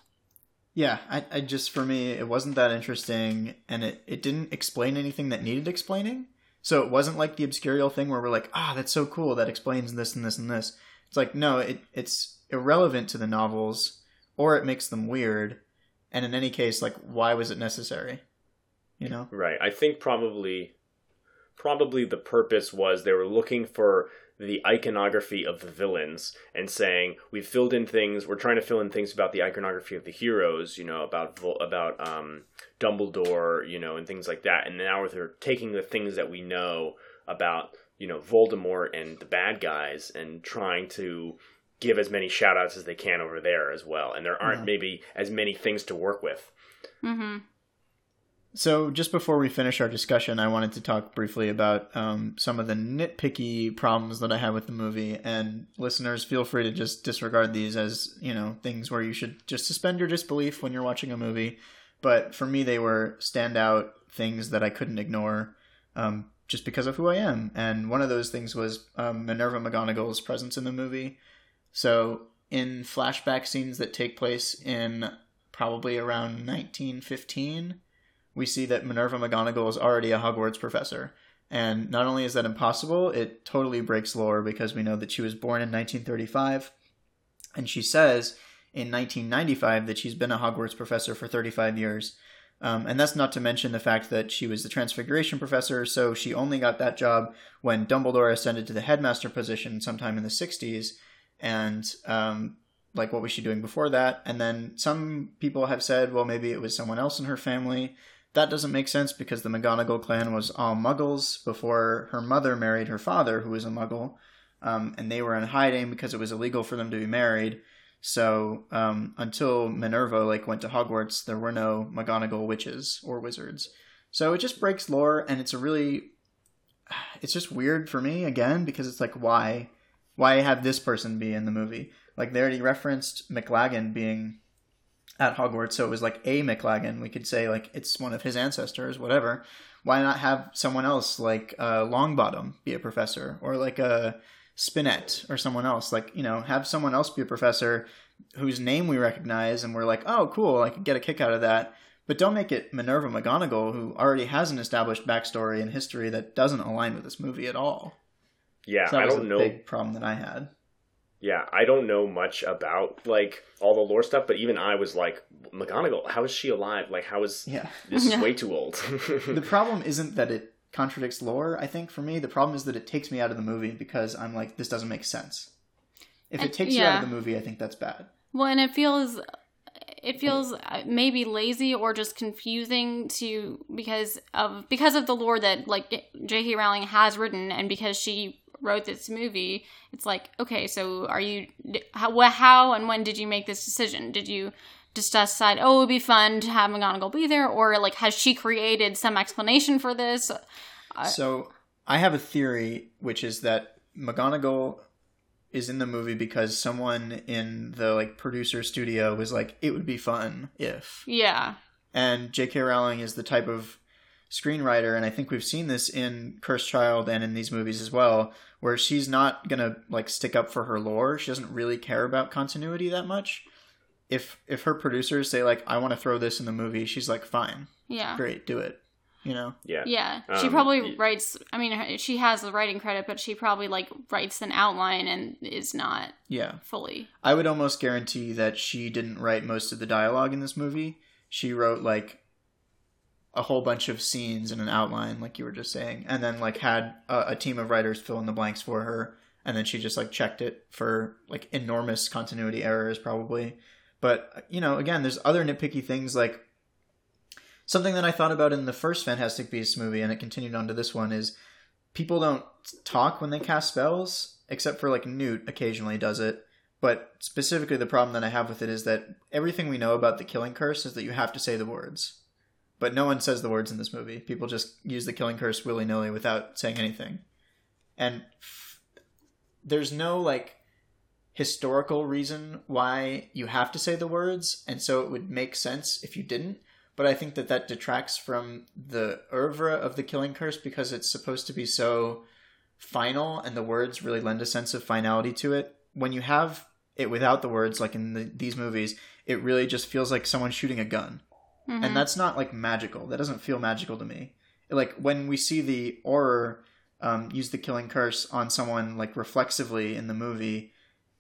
Yeah, I, I just for me it wasn't that interesting, and it it didn't explain anything that needed explaining. So it wasn't like the obscurial thing where we're like, ah, that's so cool that explains this and this and this. It's like no, it it's irrelevant to the novels, or it makes them weird. And in any case, like, why was it necessary? You know? Right. I think probably probably the purpose was they were looking for the iconography of the villains and saying we've filled in things we're trying to fill in things about the iconography of the heroes you know about about um Dumbledore you know and things like that and now they're taking the things that we know about you know Voldemort and the bad guys and trying to give as many shout outs as they can over there as well. And there aren't Yeah. maybe as many things to work with. Mm-hmm. So, just before we finish our discussion, I wanted to talk briefly about um, some of the nitpicky problems that I have with the movie. And listeners, feel free to just disregard these as, you know, things where you should just suspend your disbelief when you're watching a movie. But for me, they were standout things that I couldn't ignore um, just because of who I am. And one of those things was um, Minerva McGonagall's presence in the movie. So, in flashback scenes that take place in probably around 1915, we see that Minerva McGonagall is already a Hogwarts professor. And not only is that impossible, it totally breaks lore because we know that she was born in 1935. And she says in 1995 that she's been a Hogwarts professor for 35 years. Um, and that's not to mention the fact that she was the Transfiguration professor, so she only got that job when Dumbledore ascended to the headmaster position sometime in the 60s. And um, like, what was she doing before that? And then some people have said, well, maybe it was someone else in her family. That doesn't make sense because the McGonagall clan was all muggles before her mother married her father, who was a muggle. Um, and they were in hiding because it was illegal for them to be married. So um, until Minerva like went to Hogwarts, there were no McGonagall witches or wizards. So it just breaks lore, and it's a really, it's just weird for me again because it's like why, why have this person be in the movie? Like they already referenced McLaggen being at Hogwarts, so it was like a McLaggen. We could say like it's one of his ancestors, whatever. Why not have someone else like uh, Longbottom be a professor, or like a Spinnet or someone else? Like you know, have someone else be a professor whose name we recognize, and we're like, oh, cool, I could get a kick out of that. But don't make it Minerva McGonagall, who already has an established backstory and history that doesn't align with this movie at all. Yeah, So that I was don't a know. big problem that I had. Yeah, I don't know much about like all the lore stuff, but even I was like, McGonagall, how is she alive? Like, how is Yeah. this is way too old? the problem isn't that it contradicts lore i think for me the problem is that it takes me out of the movie because i'm like this doesn't make sense if it And- takes you out of the movie i think that's bad Well, and it feels it feels uh, maybe lazy or just confusing to because of because of the lore that like J.K. Rowling has written and because she wrote this movie. It's like okay, so are you how how and when did you make this decision? Did you just decide oh it would be fun to have McGonagall be there or like has she created some explanation for this? Uh, so i have a theory which is that mcgonagall is in the movie because someone in the like producer studio was like it would be fun if Yeah, and J.K. Rowling is the type of screenwriter, and I think we've seen this in Cursed Child and in these movies as well, where she's not gonna like stick up for her lore. She doesn't really care about continuity that much. If if her producers say like I want to throw this in the movie, she's like fine, yeah. great, do it. You know? yeah. Yeah, she Um, probably y- writes. I mean, she has the writing credit, but she probably like writes an outline and is not Yeah. fully. I would almost guarantee that she didn't write most of the dialogue in this movie. She wrote like a whole bunch of scenes and an outline, like you were just saying, and then like had a, a team of writers fill in the blanks for her, and then she just like checked it for like enormous continuity errors, probably. But you know, again, there's other nitpicky things like something that I thought about in the first Fantastic Beasts movie, and it continued on to this one is people don't talk when they cast spells, except for like Newt occasionally does it. But specifically, the problem that I have with it is that everything we know about the killing curse is that you have to say the words. But no one says the words in this movie. People just use the killing curse willy nilly without saying anything. And there's no like historical reason why you have to say the words, and so it would make sense if you didn't. But I think that that detracts from the oeuvre of the killing curse because it's supposed to be so final, and the words really lend a sense of finality to it. When you have it without the words, like in the, these movies, it really just feels like someone shooting a gun Mhm. and that's not like magical. That doesn't feel magical to me. Like when we see the Auror um, use the killing curse on someone like reflexively in the movie,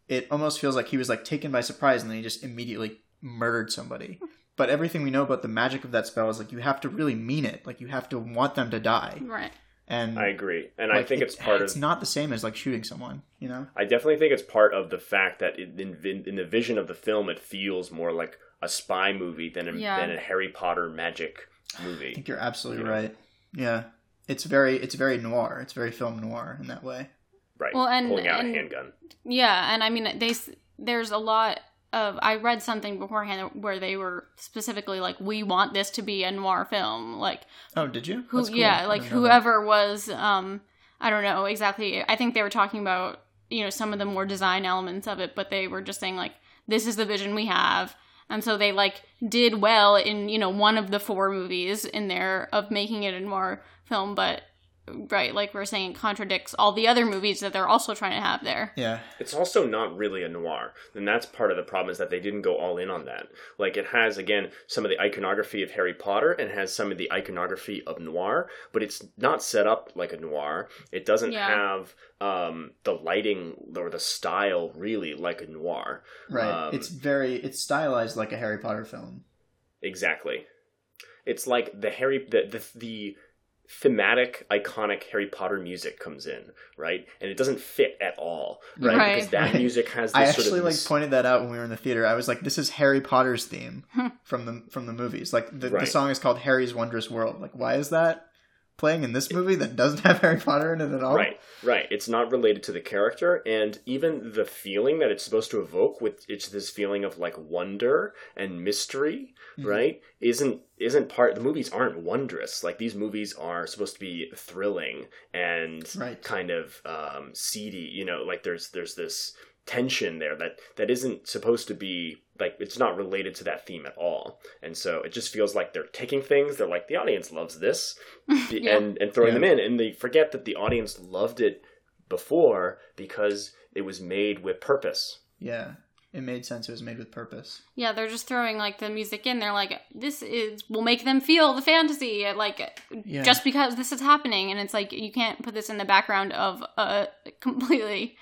it almost feels like he was like taken by surprise and then he just immediately murdered somebody. But everything we know about the magic of that spell is like you have to really mean it. Like you have to want them to die. right. And I agree, and I think it- it's part it's of. It's not the same as like shooting someone. You know? I definitely think it's part of the fact that in, in, in the vision of the film, it feels more like a spy movie than a, Yeah. than a Harry Potter magic movie. I think you're absolutely You know? right. Yeah, it's very it's very noir. It's very film noir in that way. right? Well, and- pulling out and- a handgun. Yeah, and I mean, they there's a lot of I read something beforehand where they were specifically like, we want this to be a noir film, like Oh, did you? who, cool. yeah, like didn't that. whoever was, um, I don't know exactly. I think they were talking about you know some of the more design elements of it, but they were just saying like, this is the vision we have. And so they like did well in you know one of the four movies in there of making it a noir film, but right, like we're saying, it contradicts all the other movies that they're also trying to have there. Yeah, It's also not really a noir, and that's part of the problem is that they didn't go all in on that. Like it has again some of the iconography of Harry Potter and has some of the iconography of noir, but it's not set up like a noir. It doesn't Yeah. have um, the lighting or the style really like a noir. right. Um, it's very it's stylized like a Harry Potter film. Exactly. It's like the Harry the the, the thematic iconic Harry Potter music comes in, right? And it doesn't fit at all, right? Right. Because that music has this I sort actually of like this- pointed that out when we were in the theater. I was like, "This is Harry Potter's theme Hmm. from the from the movies." Like the, the song is called "Harry's Wondrous World." Like, why is that playing in this movie that doesn't have Harry Potter in it at all? Right, right. It's not related to the character, and even the feeling that it's supposed to evoke with it's this feeling of like wonder and mystery, Mhm. right? Isn't isn't part. The movies aren't wondrous. Like these movies are supposed to be thrilling and Right. kind of um, seedy. You know, like there's there's this tension there that that isn't supposed to be like it's not related to that theme at all and so it just feels like they're taking things they're like the audience loves this Yeah. and and throwing Yeah. them in and they forget that the audience loved it before because it was made with purpose Yeah, it made sense. It was made with purpose. Yeah, they're just throwing like the music in. They're like, this is will make them feel the fantasy, like Yeah. just because this is happening, and it's like you can't put this in the background of a completely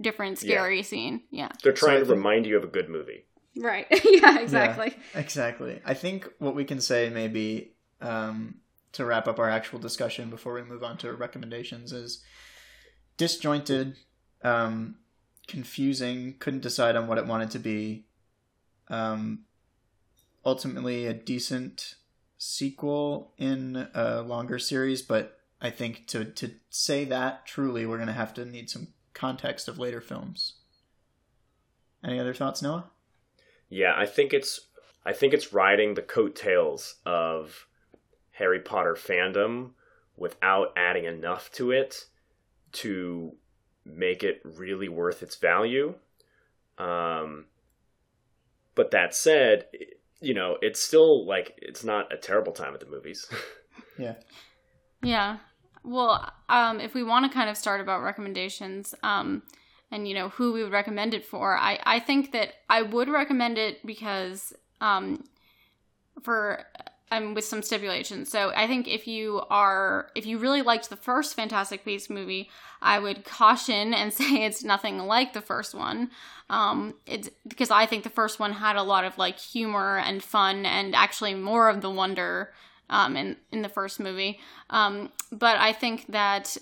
different Yeah. scary scene. Yeah, they're trying I to think- remind you of a good movie right. yeah, exactly. Exactly. I think what we can say maybe um, to wrap up our actual discussion before we move on to recommendations is disjointed, um, confusing, couldn't decide on what it wanted to be. Um, ultimately, a decent sequel in a longer series, but I think to to say that truly, we're gonna have to need some context of later films. Any other thoughts, Noah? yeah i think it's i think it's riding the coattails of harry potter fandom without adding enough to it to make it really worth its value um but that said you know it's still like it's not a terrible time at the movies Yeah. Yeah. Well, um, if we want to kind of start about recommendations, um, and you know who we would recommend it for, I I think that I would recommend it because um, for um with some stipulations. So I think if you are if you really liked the first Fantastic Beasts movie, I would caution and say it's nothing like the first one. Um, it's because I think the first one had a lot of like humor and fun and actually more of the wonder um, in in the first movie. Um, but I think that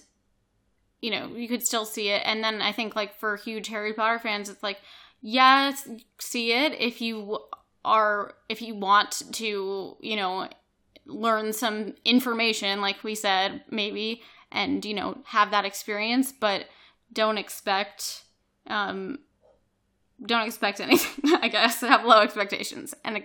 you know you could still see it, and then I think like for huge Harry Potter fans, it's like yes, see it if you are if you want to you know learn some information, like we said maybe, and you know have that experience, but don't expect um don't expect anything i guess have low expectations. And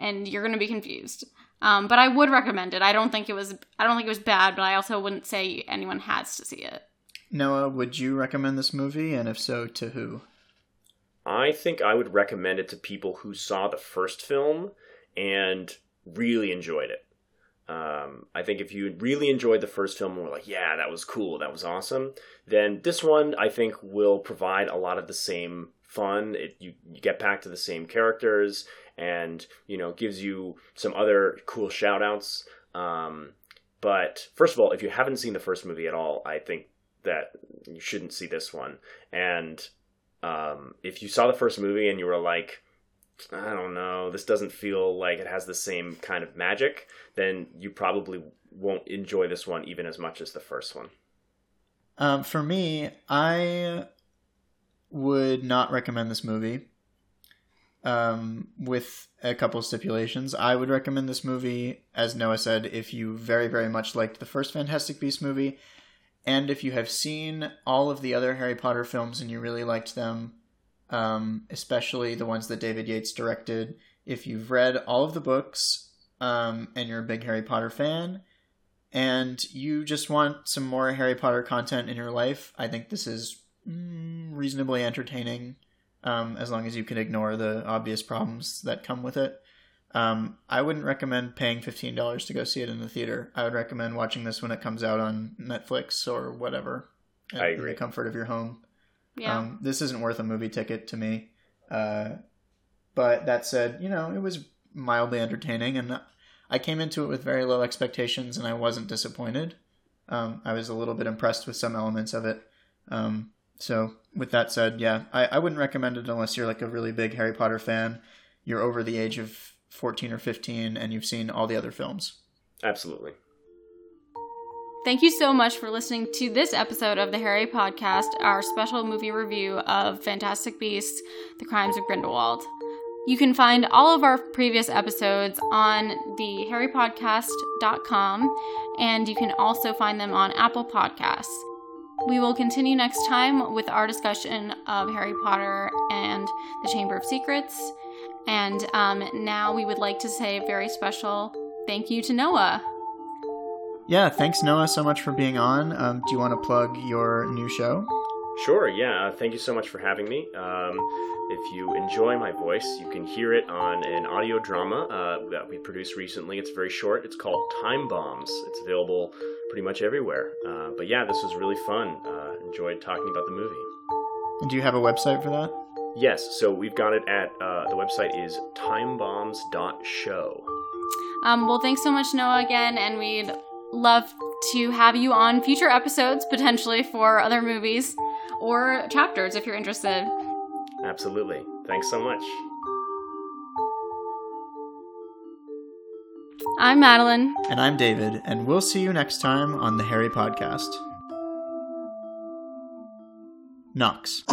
and you're going to be confused um, but I would recommend it. I don't think it was. I don't think it was bad, but I also wouldn't say anyone has to see it. Noah, would you recommend this movie, and if so, to who? I think I would recommend it to people who saw the first film and really enjoyed it. Um, I think if you really enjoyed the first film and were like, yeah, that was cool, that was awesome, then this one I think will provide a lot of the same fun. It, you, you get back to the same characters and, you know, gives you some other cool shout outs. Um, but first of all, if you haven't seen the first movie at all, I think that you shouldn't see this one. And um, if you saw the first movie and you were like, I don't know, this doesn't feel like it has the same kind of magic, then you probably won't enjoy this one even as much as the first one. Um, for me, I would not recommend this movie. Um, with a couple stipulations, I would recommend this movie, as Noah said, if you very, very much liked the first Fantastic Beast movie, And if you have seen all of the other Harry Potter films and you really liked them, um, especially the ones that David Yates directed, if you've read all of the books um, and you're a big Harry Potter fan, and you just want some more Harry Potter content in your life, I think this is mm, reasonably entertaining, um, as long as you can ignore the obvious problems that come with it. Um, I wouldn't recommend paying fifteen dollars to go see it in the theater. I would recommend watching this when it comes out on Netflix or whatever. I In agree. the comfort of your home. Yeah. Um, this isn't worth a movie ticket to me. Uh, but that said, you know, it was mildly entertaining, and I came into it with very low expectations, and I wasn't disappointed. Um, I was a little bit impressed with some elements of it. Um, so, with that said, yeah, I, I wouldn't recommend it unless you're like a really big Harry Potter fan. You're over the age of 14 or 15, and you've seen all the other films. Absolutely. Thank you so much for listening to this episode of the Harry Podcast, our special movie review of Fantastic Beasts: The Crimes of Grindelwald. You can find all of our previous episodes on the harrypodcast.com and you can also find them on Apple Podcasts. We will continue next time with our discussion of Harry Potter and the Chamber of Secrets. And um, now we would like to say a very special thank you to Noah. Yeah, thanks, Noah, so much for being on. Um, do you want to plug your new show? Sure, yeah. uh, Thank you so much for having me. Um, if you enjoy my voice, you can hear it on an audio drama uh, that we produced recently. It's very short. It's called Time Bombs. It's available pretty much everywhere. Uh, but yeah, this was really fun. Uh, enjoyed talking about the movie. Do you have a website for that? Yes, so we've got it at uh, the website is timebombs.show. Um, well, thanks so much, Noah, again, and we'd love to have you on future episodes, potentially for other movies or chapters if you're interested. Absolutely. Thanks so much. I'm Madeline. And I'm David, and we'll see you next time on the Harry Podcast. Knox.